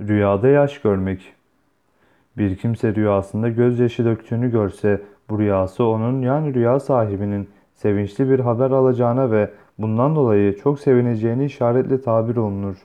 Rüyada yaş görmek. Bir kimse rüyasında gözyaşı döktüğünü görse bu rüyası onun yani rüya sahibinin sevinçli bir haber alacağına ve bundan dolayı çok sevineceğini işaretle tabir olunur.